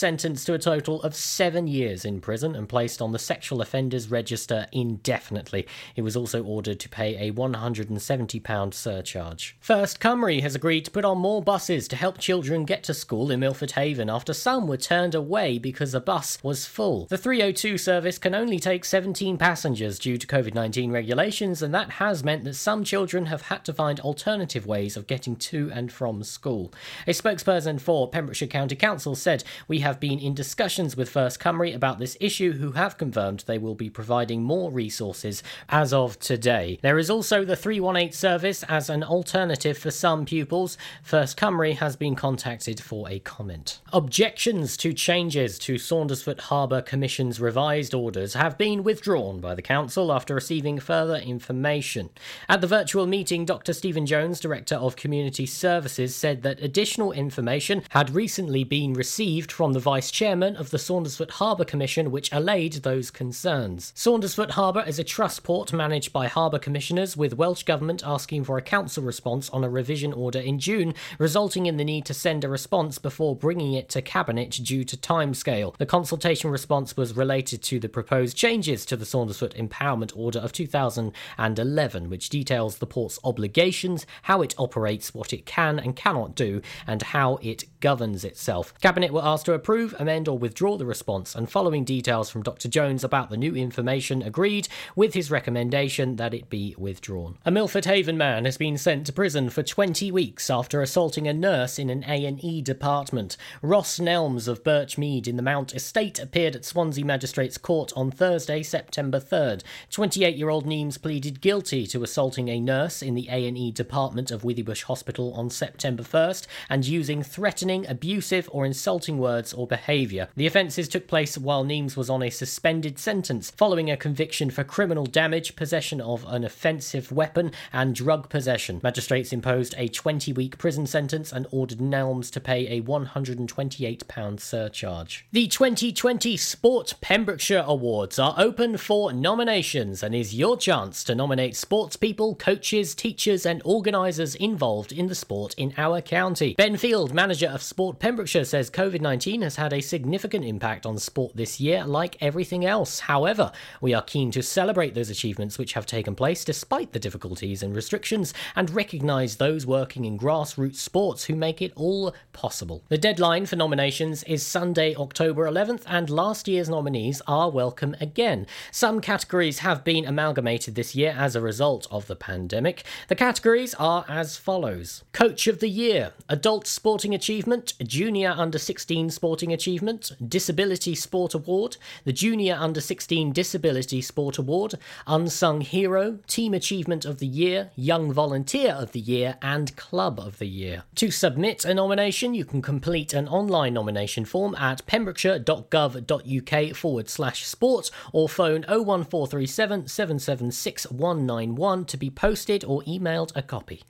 sentenced to a total of seven years in prison and placed on the sexual offenders register indefinitely. He was also ordered to pay a £170 surcharge. First Cymru has agreed to put on more buses to help children get to school in Milford Haven after some were turned away because the bus was full. The 302 service can only take 17 passengers due to COVID 19 regulations, and that has meant that some children have had to find alternative ways of getting to and from school. A spokesperson for Pembrokeshire County Council said, We have been in discussions with First Cymru about this issue, who have confirmed they will be providing more resources as of today. There is also the 318 service as an alternative for some pupils. First Cymru has been contacted for a comment. Objections to changes to Saundersfoot Harbour Commission's revised orders have been withdrawn by the Council after receiving further information. At the virtual meeting, Dr. Stephen Jones, Director of Community Services, said that additional information had recently been received from the Vice Chairman of the Saundersfoot Harbour Commission, which allayed those concerns. Saundersfoot Harbour is a trust port managed by Harbour Commissioners, with Welsh Government asking for a council response on a revision order in June, resulting in the need to send a response before bringing it to Cabinet due to timescale. The consultation response was related to the proposed changes to the Saundersfoot Empowerment Order of 2011, which details the port's obligations, how it operates, what it can and cannot do, and how it governs itself. Cabinet were asked to approve, amend, or withdraw the response, and following details from Dr. Jones about the new information, agreed with his recommendation that it be withdrawn. A Milford Haven man has been sent to prison for 20 weeks after assaulting a nurse in an A&E department. Ross Nelms of Birchmead in the Mount Estate appeared at Swansea Magistrates Court on Thursday, September 3rd. 28-year-old Nelms pleaded guilty to assaulting a nurse in the A&E department of Withybush Hospital on September 1st and using threatening, abusive or insulting words or behaviour. The offences took place while Nelms was on a suspended sentence following a conviction for criminal damage, possession of an offensive weapon and drug possession. Magistrates imposed a 20-week prison sentence and ordered Nelms to pay a £128 surcharge. The 2020 Sport Pembrokeshire Awards are open for nominations and is your chance to nominate sports people, coaches, teachers, and organisers involved in the sport in our county. Ben Field, manager of Sport Pembrokeshire, says COVID 19 has had a significant impact on sport this year, like everything else. However, we are keen to celebrate those achievements which have taken place despite the difficulties and restrictions and recognise those working in grassroots sports who make it all possible. The deadline for nominations is Sunday, October 11th, and last year's nominees are welcome again. Some categories have been amalgamated this year as a result of the pandemic. The categories are as follows Coach of the Year, Adult Sporting Achievement, Junior Under 16 Sporting Achievement, Disability Sport Award, the Junior Under 16 Disability Sport Award, Unsung Hero, Team Achievement of the Year, Young Volunteer of the Year, and Club of the Year. To submit a nomination, you can complete an online nomination form at pembrokeshire.gov.uk forward slash sport or phone 01437 776 191 to be posted or emailed a copy.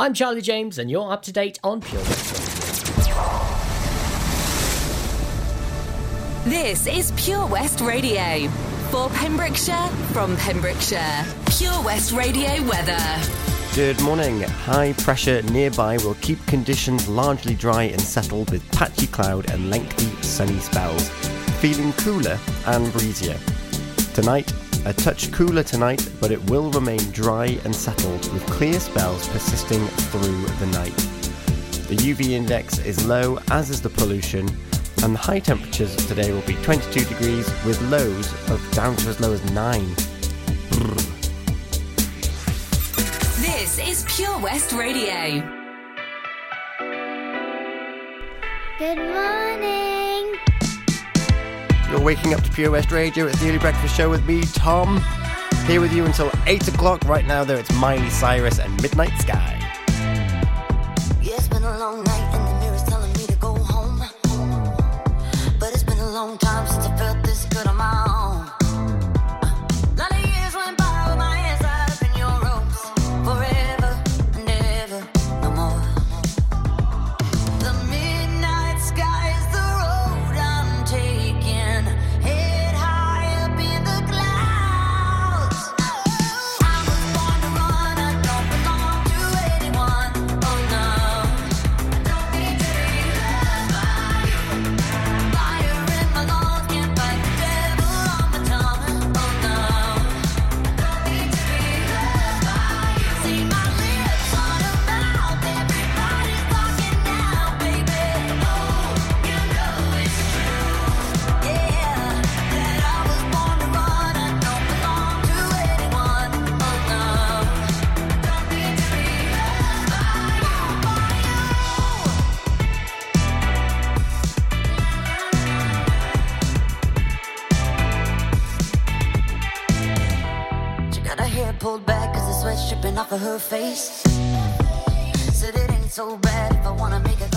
I'm Charlie James, and you're up to date on Pure West This is Pure West Radio. For Pembrokeshire, from Pembrokeshire. Pure West Radio weather. Good morning. High pressure nearby will keep conditions largely dry and settled with patchy cloud and lengthy sunny spells. Feeling cooler and breezier. Tonight, a touch cooler tonight, but it will remain dry and settled with clear spells persisting through the night. The UV index is low, as is the pollution, and the high temperatures today will be 22 degrees with lows of down to as low as 9. This is Pure West Radio. Good morning. You're waking up to Pure West Radio. It's the Early Breakfast Show with me, Tom. Here with you until 8 o'clock. Right now, though, it's Miley Cyrus and Midnight Sky. Off of her face. Said it ain't so bad if I wanna make a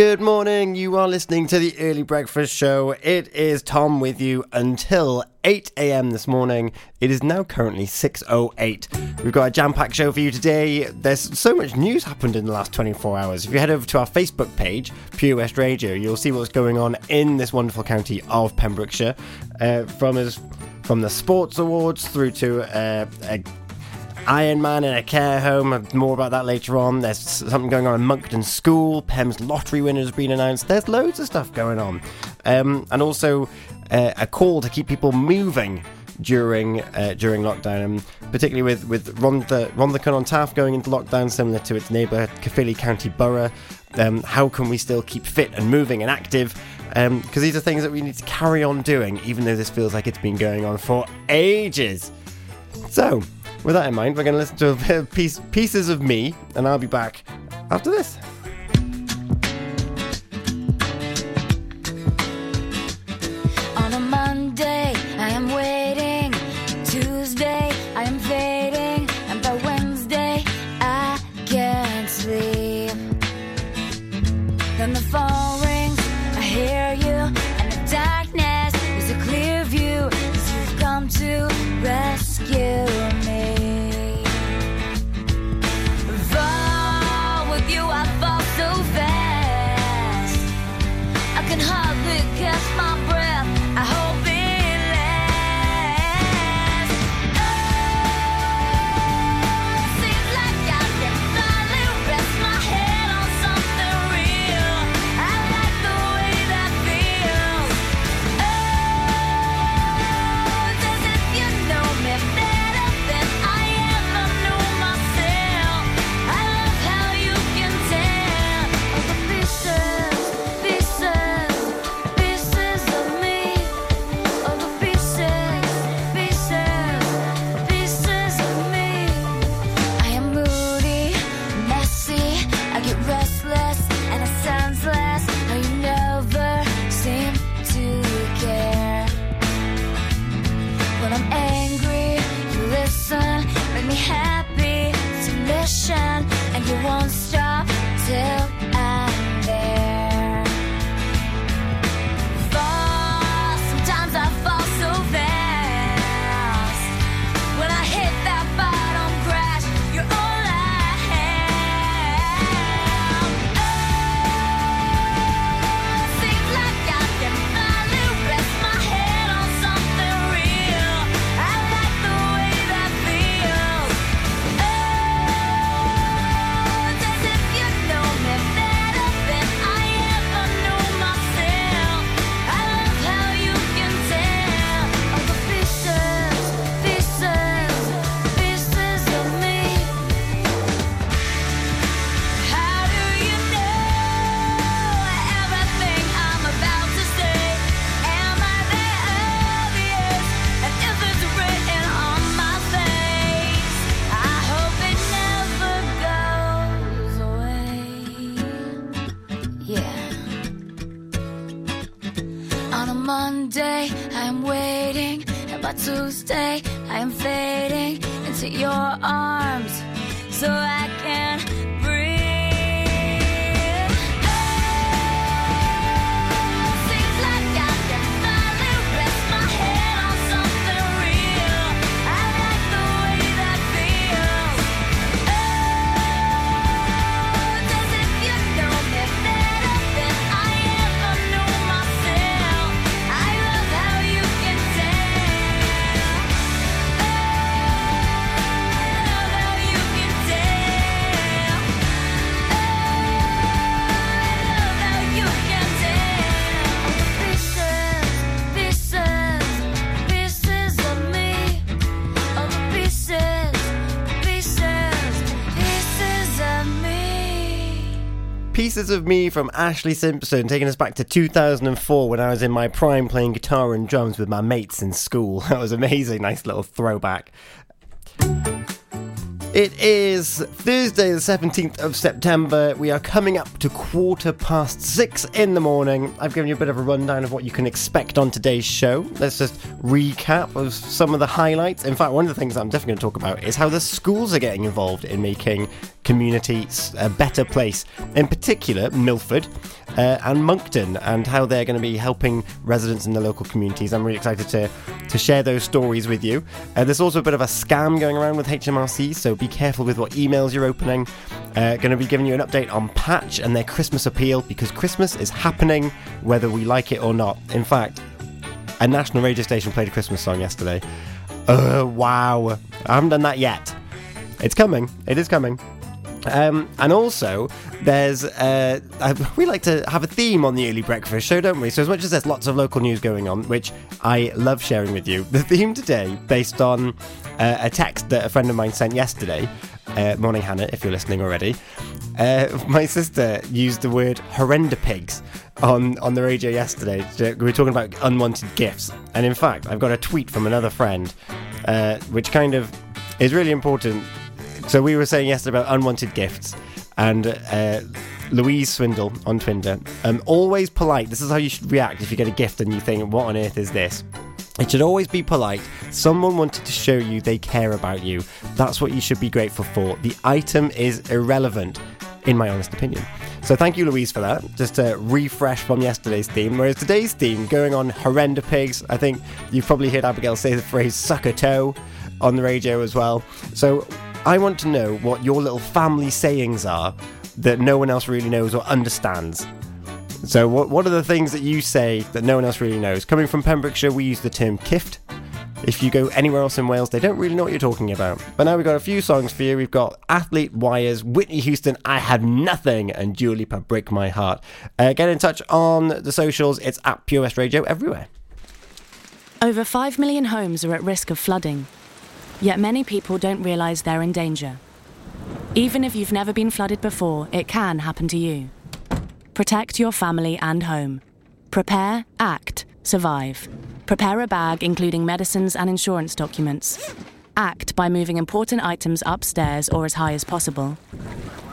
Good morning. You are listening to the Early Breakfast Show. It is Tom with you until 8 a.m. this morning. It is now currently 6:08. We've got a jam-packed show for you today. There's so much news happened in the last 24 hours. If you head over to our Facebook page, Pure West Radio, you'll see what's going on in this wonderful county of Pembrokeshire. Uh, from as from the sports awards through to uh, a Iron Man in a care home. More about that later on. There's something going on in Monkton School. Pem's lottery winner has been announced. There's loads of stuff going on, um, and also uh, a call to keep people moving during uh, during lockdown, and particularly with with Rhondda Rhondda on Taff going into lockdown, similar to its neighbour Caerphilly County Borough. Um, how can we still keep fit and moving and active? Because these are things that we need to carry on doing, even though this feels like it's been going on for ages. So, with that in mind, we're going to listen to a piece, pieces of me, and I'll be back after this. Monday, I am waiting, and by Tuesday, I am fading into your arms. So I can Of Me from Ashlee Simpson, taking us back to 2004 when I was in my prime playing guitar and drums with my mates in school. That was amazing, nice little throwback. It is Thursday, the 17th of September. We are coming up to quarter past six in the morning. I've given you a bit of a rundown of what you can expect on today's show. Let's just recap of some of the highlights. In fact, one of the things I'm definitely going to talk about is how the schools are getting involved in making communities a better place. In particular, Milford uh, and Monkton, and how they're going to be helping residents in the local communities. I'm really excited to, to share those stories with you. Uh, there's also a bit of a scam going around with HMRC, so be careful with what emails you're opening. Uh, going to be giving you an update on Patch and their Christmas appeal because Christmas is happening whether we like it or not. In fact, a national radio station played a Christmas song yesterday. Uh, wow. I haven't done that yet. It's coming. It is coming. Um, and also, there's uh, we like to have a theme on the early breakfast show, don't we? So as much as there's lots of local news going on, which I love sharing with you, the theme today, based on uh, a text that a friend of mine sent yesterday. Uh, morning, Hannah, if you're listening already. Uh, my sister used the word "horrenda pigs" on on the radio yesterday. We were talking about unwanted gifts, and in fact, I've got a tweet from another friend, uh, which kind of is really important so we were saying yesterday about unwanted gifts, and uh, Louise Swindle on Twitter. Um, always polite. This is how you should react if you get a gift and you think, "What on earth is this?" It should always be polite. Someone wanted to show you they care about you. That's what you should be grateful for. The item is irrelevant, in my honest opinion. So thank you, Louise, for that. Just to refresh from yesterday's theme. Whereas today's theme, going on horrenda pigs, I think you've probably heard Abigail say the phrase sucker toe on the radio as well. So I want to know what your little family sayings are that no one else really knows or understands. So, what, what are the things that you say that no one else really knows? Coming from Pembrokeshire, we use the term kift. If you go anywhere else in Wales, they don't really know what you're talking about. But now we've got a few songs for you. We've got Athlete Wires, Whitney Houston, I Have Nothing, and Lipa, Break My Heart. Uh, get in touch on the socials. It's at Pure West Radio everywhere. Over 5 million homes are at risk of flooding, yet many people don't realise they're in danger. Even if you've never been flooded before, it can happen to you. Protect your family and home. Prepare, act, survive. Prepare a bag including medicines and insurance documents. Act by moving important items upstairs or as high as possible.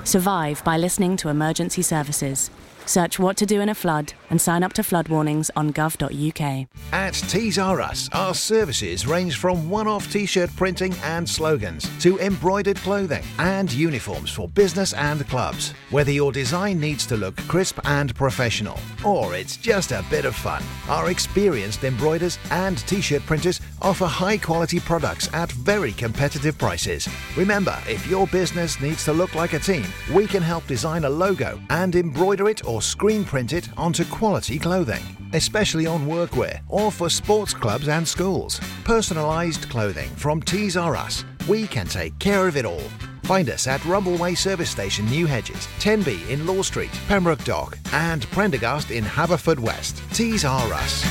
Survive by listening to emergency services. Search what to do in a flood and sign up to flood warnings on gov.uk. At Tees R Us, our services range from one off t shirt printing and slogans to embroidered clothing and uniforms for business and clubs. Whether your design needs to look crisp and professional or it's just a bit of fun, our experienced embroiders and t shirt printers offer high quality products at very competitive prices. Remember, if your business needs to look like a team, we can help design a logo and embroider it or screen print it onto quality clothing, especially on workwear or for sports clubs and schools. Personalised clothing from Tees R Us. We can take care of it all. Find us at Rumbleway Service Station, New Hedges, 10B in Law Street, Pembroke Dock, and Prendergast in Haverfordwest. Tees R Us.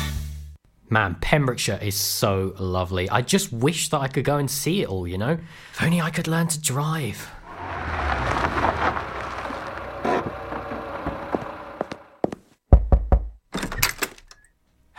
Man, Pembrokeshire is so lovely. I just wish that I could go and see it all, you know? If only I could learn to drive.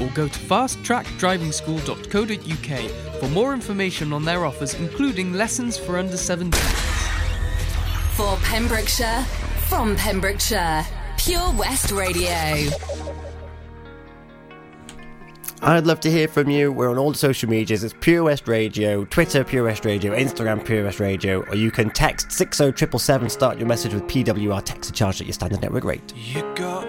or go to fasttrackdrivingschool.co.uk for more information on their offers, including lessons for under 17. For Pembrokeshire, from Pembrokeshire, Pure West Radio. I'd love to hear from you. We're on all the social medias. It's Pure West Radio, Twitter Pure West Radio, Instagram Pure West Radio, or you can text 60777, start your message with PWR text and charge at your standard network rate. You got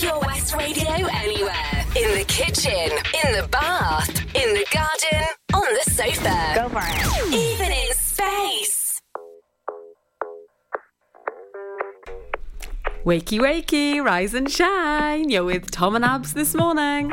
Pure West Radio anywhere. In the kitchen, in the bath, in the garden, on the sofa. Go for it. Even in space. Wakey, wakey, rise and shine. You're with Tom and Abz this morning.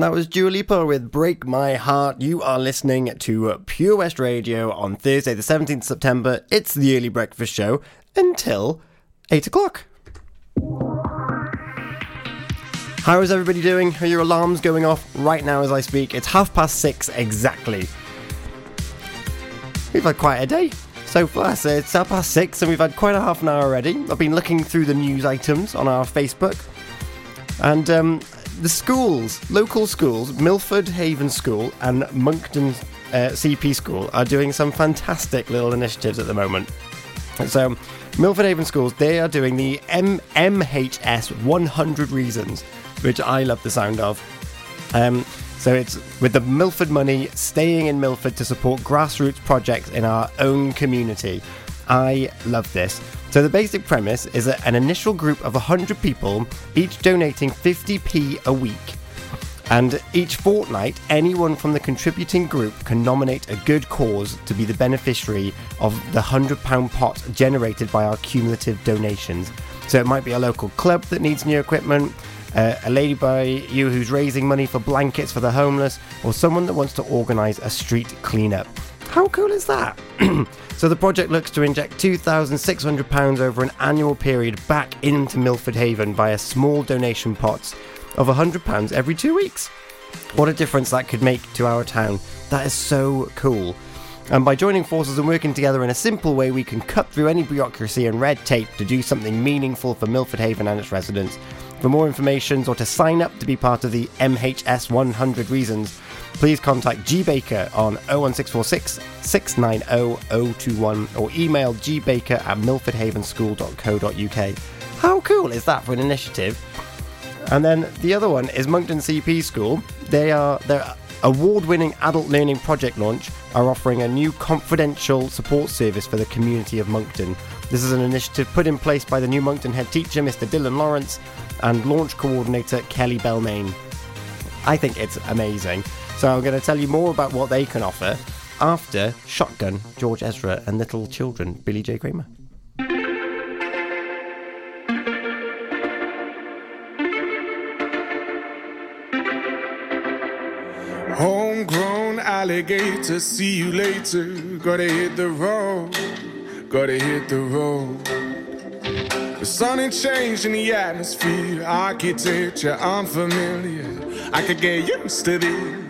And that was Dua Lipa with Break My Heart. You are listening to Pure West Radio on Thursday, the 17th September. It's the early breakfast show until 8 o'clock. How is everybody doing? Are your alarms going off right now as I speak? It's half past six exactly. We've had quite a day so far. So it's half past six and we've had quite a half an hour already. I've been looking through the news items on our Facebook. And um, the schools, local schools, Milford Haven School and Monkton uh, CP School, are doing some fantastic little initiatives at the moment. So, Milford Haven Schools, they are doing the M- MHS 100 Reasons, which I love the sound of. Um, so it's with the Milford money staying in Milford to support grassroots projects in our own community. I love this. So the basic premise is that an initial group of 100 people, each donating 50p a week. And each fortnight, anyone from the contributing group can nominate a good cause to be the beneficiary of the £100 pot generated by our cumulative donations. So it might be a local club that needs new equipment, uh, a lady by you who's raising money for blankets for the homeless, or someone that wants to organise a street cleanup. How cool is that? so the project looks to inject £2,600 over an annual period back into Milford Haven via small donation pots of £100 every two weeks. What a difference that could make to our town. That is so cool. And by joining forces and working together in a simple way, we can cut through any bureaucracy and red tape to do something meaningful for Milford Haven and its residents. For more information or to sign up to be part of the MHS 100 Reasons, please contact G Baker on 01646 690 021 or email gbaker at milfordhavenschool.co.uk. How cool is that for an initiative? And then the other one is Monkton CP School. They are their award-winning adult learning project launch are offering a new confidential support service for the community of Monkton. This is an initiative put in place by the new Monkton head teacher, Mr. Dylan Lawrence, and launch coordinator Kelly Belmain. I think it's amazing. So I'm going to tell you more about what they can offer after Shotgun, George Ezra, and Little Children, Billy J. Kramer. Homegrown alligator, see you later. Gotta hit the road, gotta hit the road. The sun ain't changed in the atmosphere, architecture unfamiliar. I could get used to this.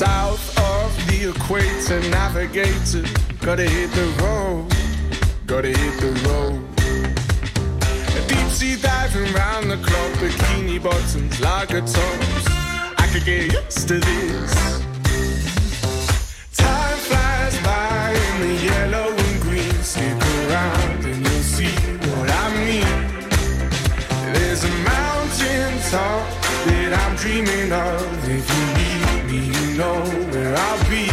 south of the equator, navigator. Gotta hit the road, gotta hit the road. Deep sea diving round the clock, bikini bottoms, lager tops. I could get used to this. Time flies by in the yellow and green. Stick around and you'll see what I mean. There's a mountain top that I'm dreaming of. If you you know where I'll be.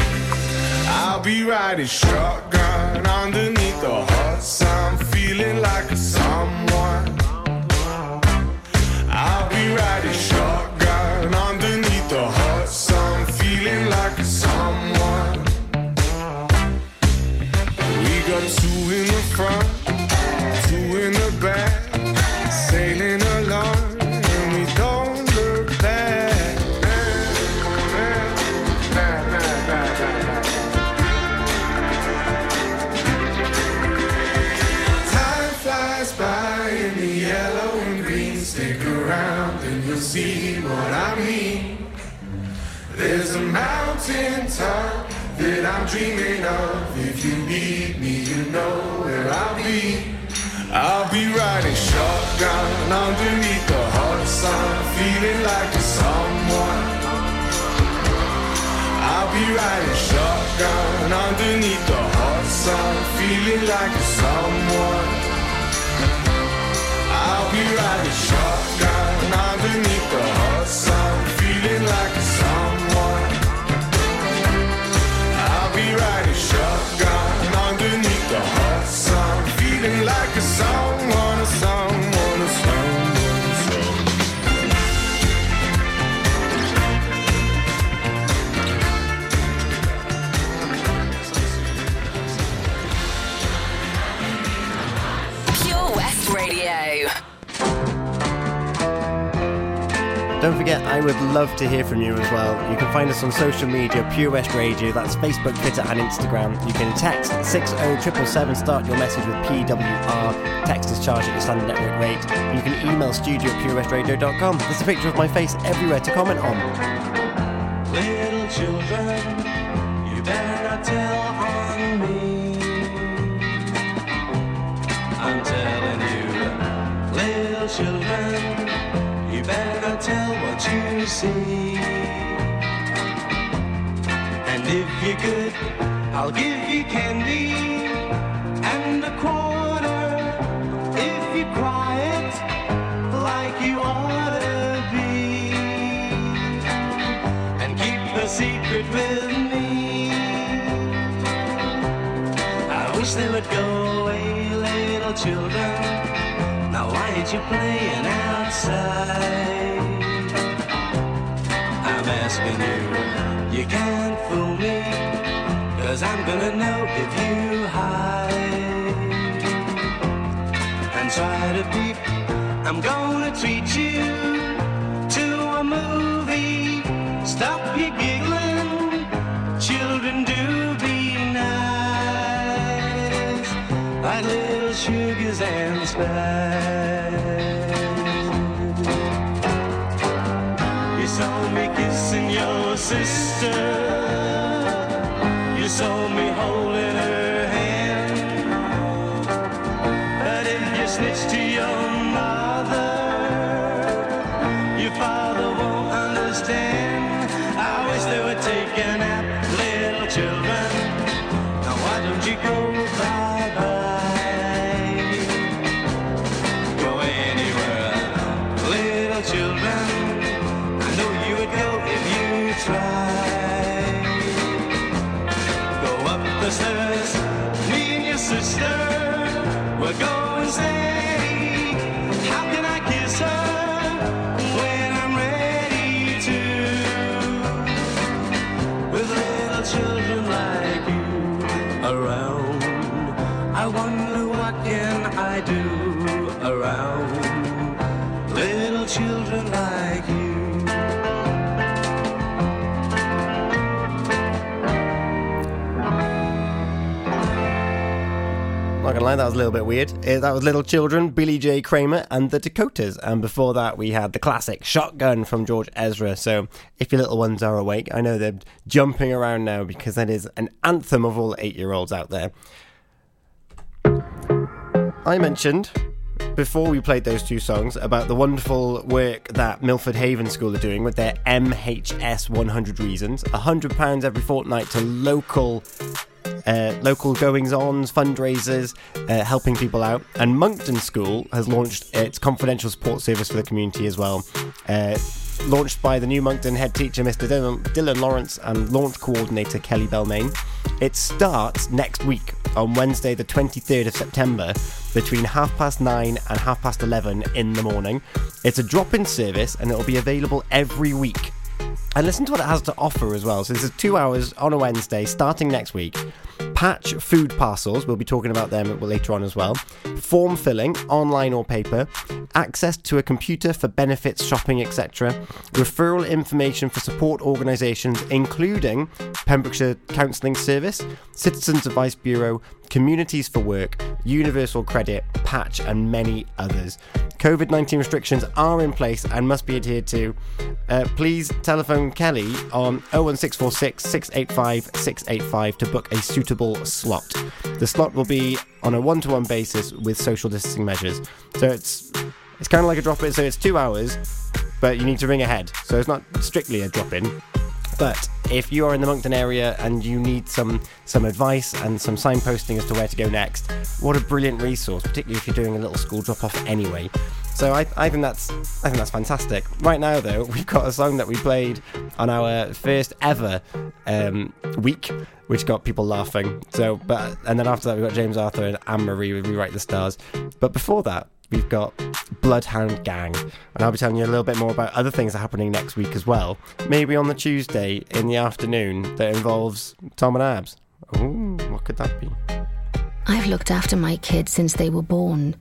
I'll be riding shotgun underneath the hot sun, feeling like a someone. Dreaming of. If you need me, you know where I'll be. I'll be riding shotgun underneath the hot sun, feeling like a someone. I'll be riding shotgun underneath the hot sun, feeling like a someone. I'll be riding shotgun underneath the hot sun, feeling like a Don't forget, I would love to hear from you as well. You can find us on social media, Pure West Radio. That's Facebook, Twitter, and Instagram. You can text 60777, start your message with PWR. Text is charged at your standard network rate. You can email studio at purewestradio.com. There's a picture of my face everywhere to comment on. Little children, I'll give you candy and a quarter if you quiet like you ought to be and keep the secret with me. I wish they would go away, little children. Now why ain't you playing outside? I'm asking you, you can't fool me, cause I'm gonna know if you hide and try to peep. I'm gonna treat you to a movie. Stop your giggling, children do be nice, like little sugars and spice. You saw me kissing your sister. You children like you. Not gonna lie, that was a little bit weird. Uh, that was Little Children, Billy J. Kramer, and the Dakotas. And before that, we had the classic Shotgun from George Ezra. So if your little ones are awake, I know they're jumping around now because that is an anthem of all eight year olds out there. I mentioned before we played those two songs about the wonderful work that Milford Haven School are doing with their MHS 100 Reasons. £100 every fortnight to local uh, local goings ons, fundraisers, uh, helping people out. And Monkton School has launched its confidential support service for the community as well. Uh, launched by the new Monkton head teacher, Mr. Dylan, Dylan Lawrence, and launch coordinator, Kelly Belmain. It starts next week on Wednesday, the 23rd of September, between half past nine and half past 11 in the morning. It's a drop in service and it'll be available every week. And listen to what it has to offer as well. So, this is two hours on a Wednesday starting next week. Patch food parcels, we'll be talking about them later on as well. Form filling, online or paper. Access to a computer for benefits, shopping, etc. Referral information for support organisations, including Pembrokeshire Counselling Service, Citizens Advice Bureau, Communities for Work, Universal Credit, Patch, and many others. COVID 19 restrictions are in place and must be adhered to. Uh, please telephone Kelly on 01646 685 685 to book a suitable slot. The slot will be on a one to one basis with social distancing measures. So it's it's kind of like a drop in, so it's two hours, but you need to ring ahead. So it's not strictly a drop in. But if you are in the Monkton area and you need some some advice and some signposting as to where to go next, what a brilliant resource, particularly if you're doing a little school drop off anyway. So I, I think that's I think that's fantastic. Right now though, we've got a song that we played on our first ever um, week, which got people laughing. So but and then after that we got James Arthur and Anne Marie with Rewrite the Stars. But before that, we've got Bloodhound Gang, and I'll be telling you a little bit more about other things that are happening next week as well. Maybe on the Tuesday in the afternoon that involves Tom and Abz. Ooh, what could that be? I've looked after my kids since they were born.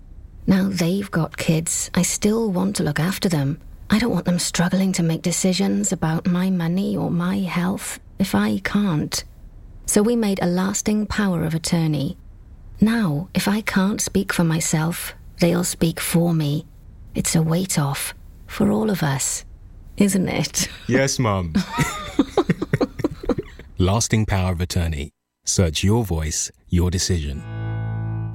Now they've got kids. I still want to look after them. I don't want them struggling to make decisions about my money or my health if I can't. So we made a lasting power of attorney. Now, if I can't speak for myself, they'll speak for me. It's a weight off for all of us, isn't it? Yes, Mum. Lasting power of attorney. Search your voice, your decision.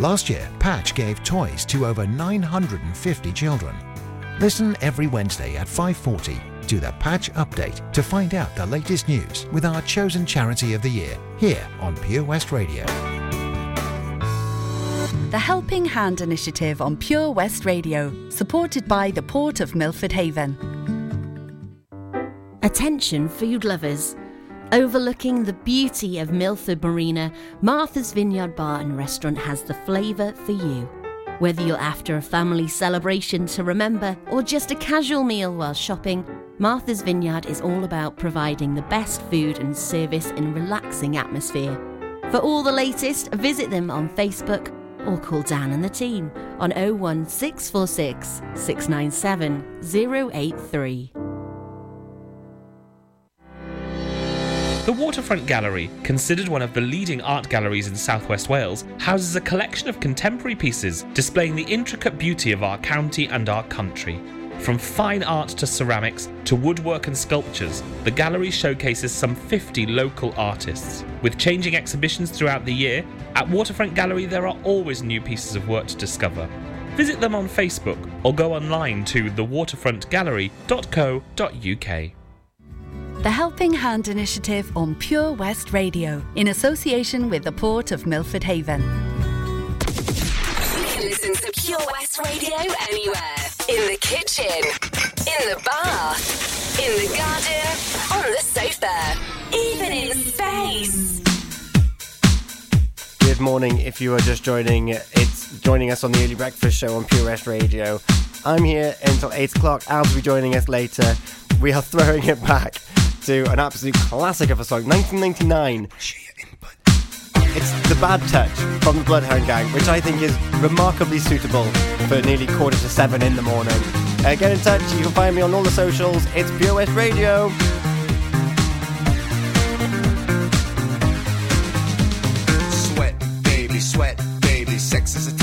Last year, Patch gave toys to over 950 children. Listen every Wednesday at 5:40 to the Patch Update to find out the latest news with our chosen charity of the year here on Pure West Radio. The Helping Hand Initiative on Pure West Radio, supported by the Port of Milford Haven. Attention, food lovers. Overlooking the beauty of Milford Marina, Martha's Vineyard Bar and Restaurant has the flavour for you. Whether you're after a family celebration to remember or just a casual meal while shopping, Martha's Vineyard is all about providing the best food and service in a relaxing atmosphere. For all the latest, visit them on Facebook or call Dan and the team on 01646 697 083. The Waterfront Gallery, considered one of the leading art galleries in southwest Wales, houses a collection of contemporary pieces displaying the intricate beauty of our county and our country. From fine art to ceramics to woodwork and sculptures, the gallery showcases some 50 local artists. With changing exhibitions throughout the year, at Waterfront Gallery there are always new pieces of work to discover. Visit them on Facebook or go online to thewaterfrontgallery.co.uk the Helping Hand Initiative on Pure West Radio, in association with the Port of Milford Haven. You can listen to Pure West Radio anywhere in the kitchen, in the bar, in the garden, on the sofa, even in space. Good morning. If you are just joining, it's joining us on the Early Breakfast Show on Pure West Radio. I'm here until 8 o'clock. Al's will be joining us later. We are throwing it back to an absolute classic of a song, 1999. It's The Bad Touch from the Bloodhound Gang, which I think is remarkably suitable for nearly quarter to seven in the morning. Uh, get in touch, you can find me on all the socials. It's Pure Radio. Sweat, baby, sweat, baby, sex is a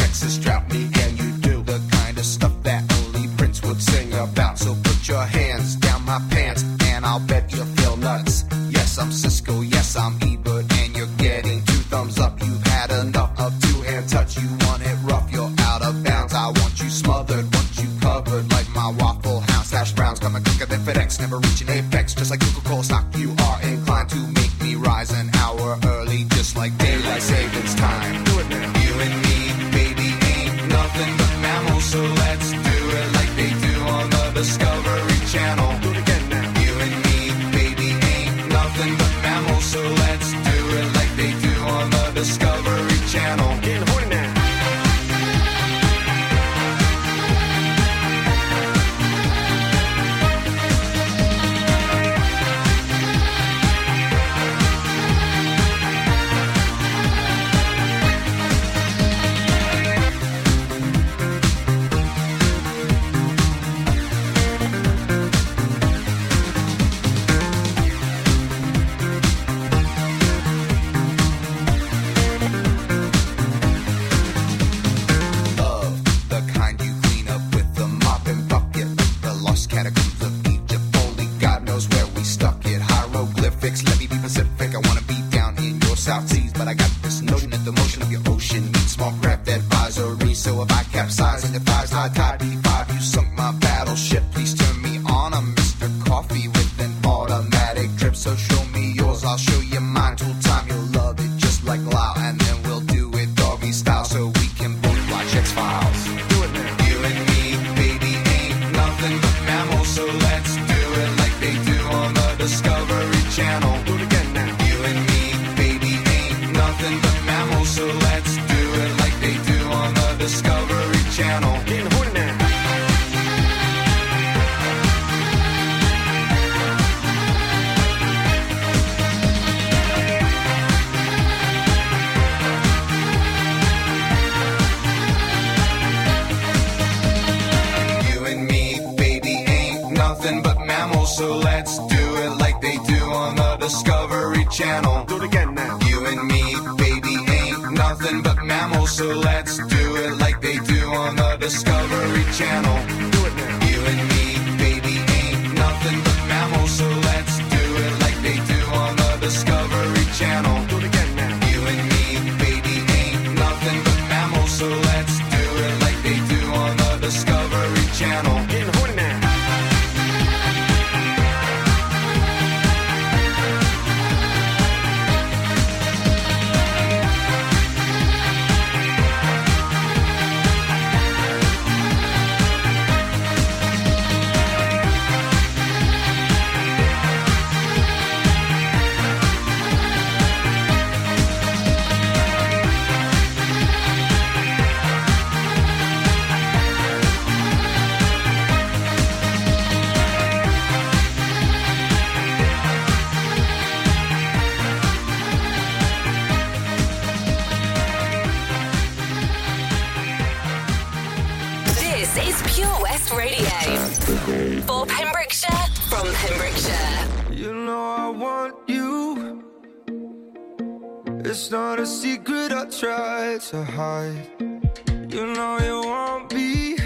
You know you want me.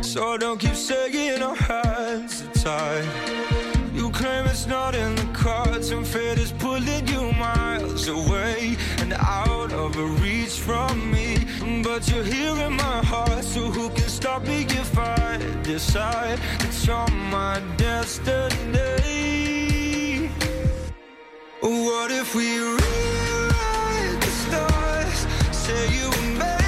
So don't keep shaking our hands tied. You claim it's not in the cards, and fate is pulling you miles away and out of reach from me. But you're here in my heart, so who can stop me if I decide it's on my destiny? What if we? Really tell you a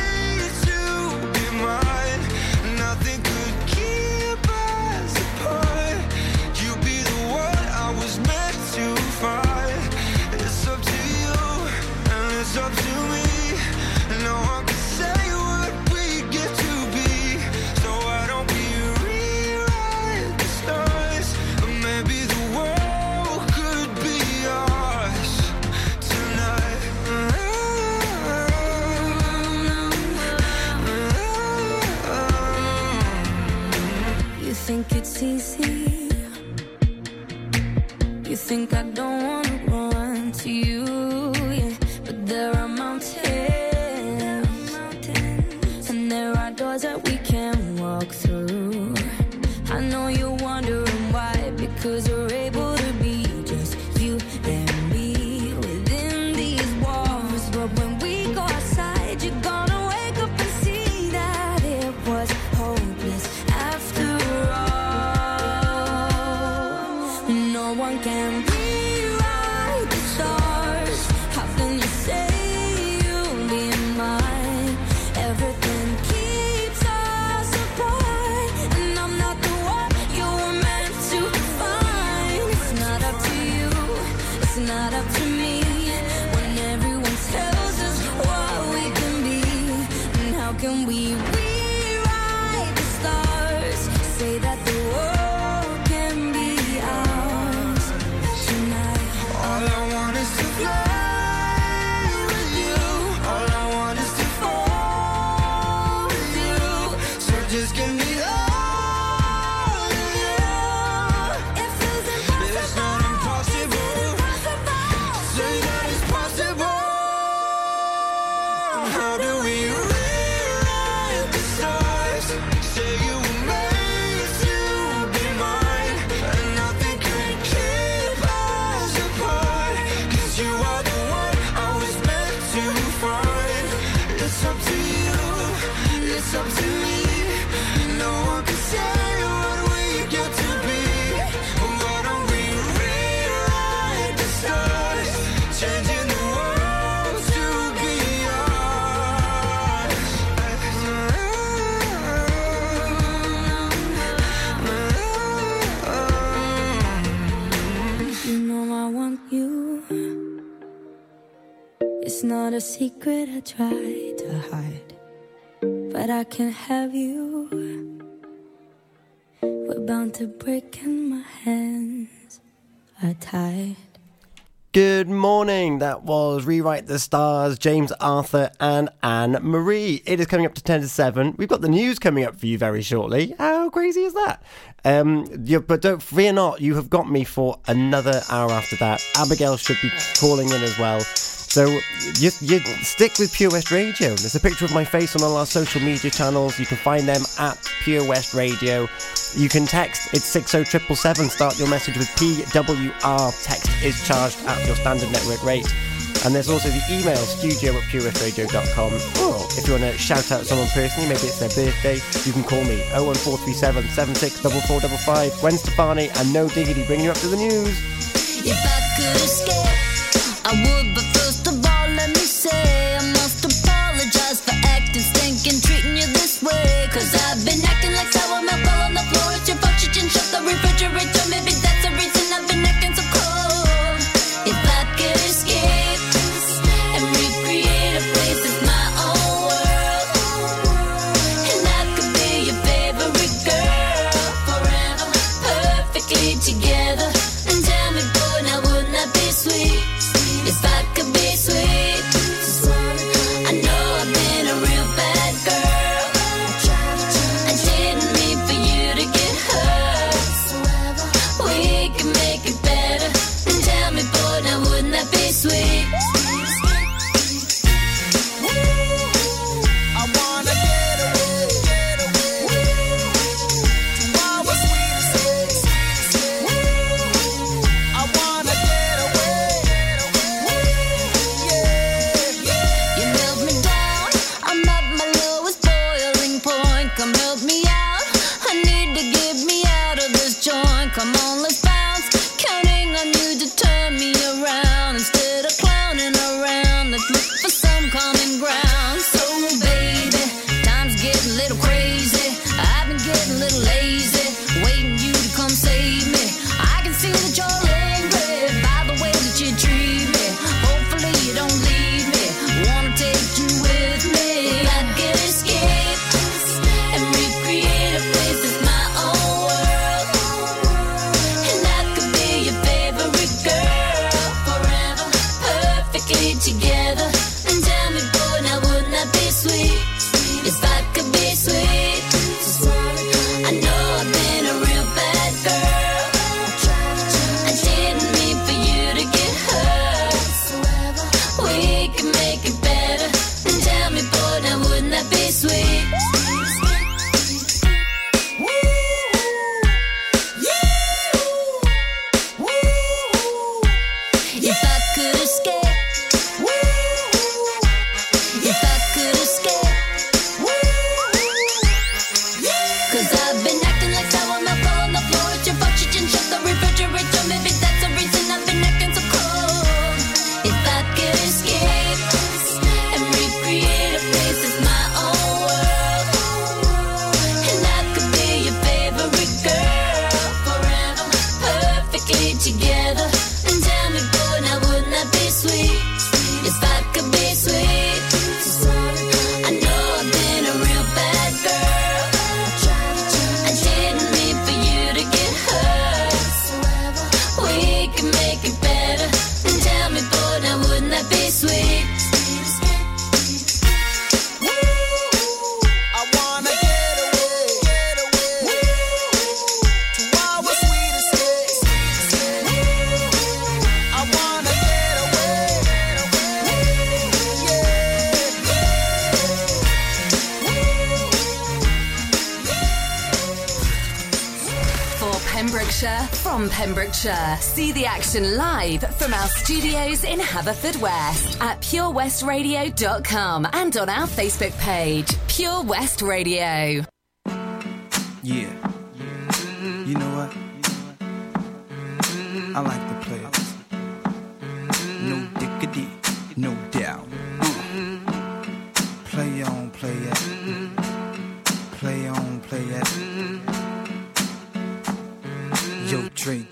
think I don't wanna not a secret I try to hide, but I can have you. We're bound to break and my hands are tied. Good morning. That was Rewrite the Stars, James Arthur and Anne Marie. It is coming up to 10 to 7. We've got the news coming up for you very shortly. How crazy is that? Um, yeah, but don't fear not, you have got me for another hour after that. Abigail should be calling in as well. So you, you stick with Pure West Radio. There's a picture of my face on all our social media channels. You can find them at Pure West Radio. You can text, it's 60777. Start your message with PWR. Text is charged at your standard network rate. And there's also the email, studio at purewestradio.com. Or if you want to shout out someone personally, maybe it's their birthday, you can call me 01437 764455. Gwen Stefani and No Diggity bringing you up to the news. I would, but first of all, let me say I must apologize for acting stinking, treating you this way. Cause I've been acting like sour milk all on the floor. It's your fault, you didn't shut the refrigerator. Pembrokeshire, from Pembrokeshire. See the action live from our studios in Haverfordwest at purewestradio.com and on our Facebook page, Pure West Radio. Yeah. You know what? I like the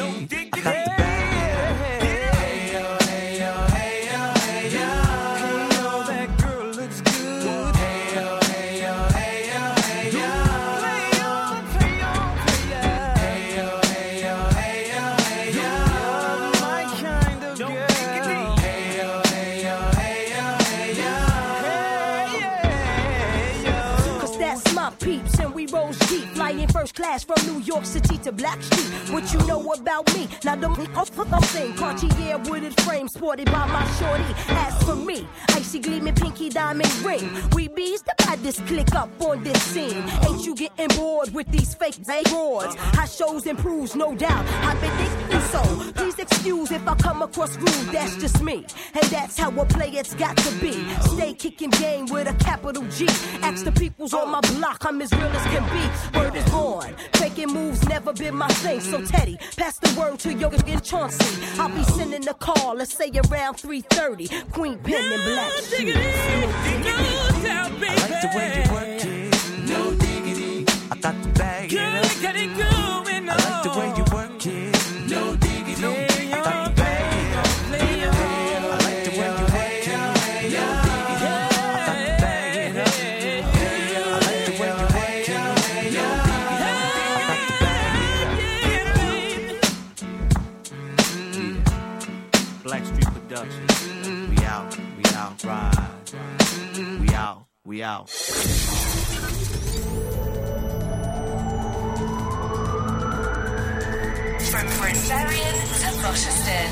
I got class from New York City to Blackstreet. What you know about me? Now don't I'm saying Cartier wooded frame sported by my shorty. As for me, icy gleaming pinky diamond ring. We bees the baddest click up on this scene. Ain't you getting bored with these fake broads? High shows improves, no doubt. I've been thinking so. Please excuse if I come across rude, that's just me. And that's how a player's got to be. Stay kicking game with a capital G. Ask the peoples on my block, I'm as real as can be. Word is born. Faking moves never been my thing. So Teddy, pass the word to your and Chauncey. I'll be sending a call, let's say around 3:30. Queen Pen and Black Shoes. I like the way you work it. No diggity. I got to bag it up. I like we out. From Brynberian to Rochester.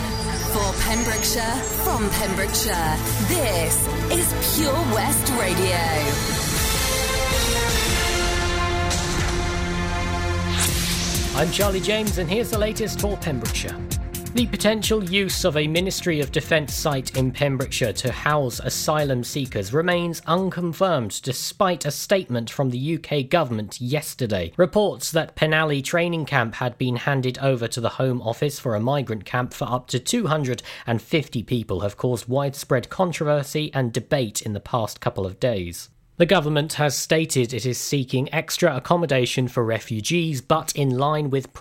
For Pembrokeshire, from Pembrokeshire, this is Pure West Radio. I'm Charlie James, and here's the latest for Pembrokeshire. The potential use of a Ministry of Defence site in Pembrokeshire to house asylum seekers remains unconfirmed despite a statement from the UK government yesterday. Reports that Penally training camp had been handed over to the Home Office for a migrant camp for up to 250 people have caused widespread controversy and debate in the past couple of days. The government has stated it is seeking extra accommodation for refugees, but in line with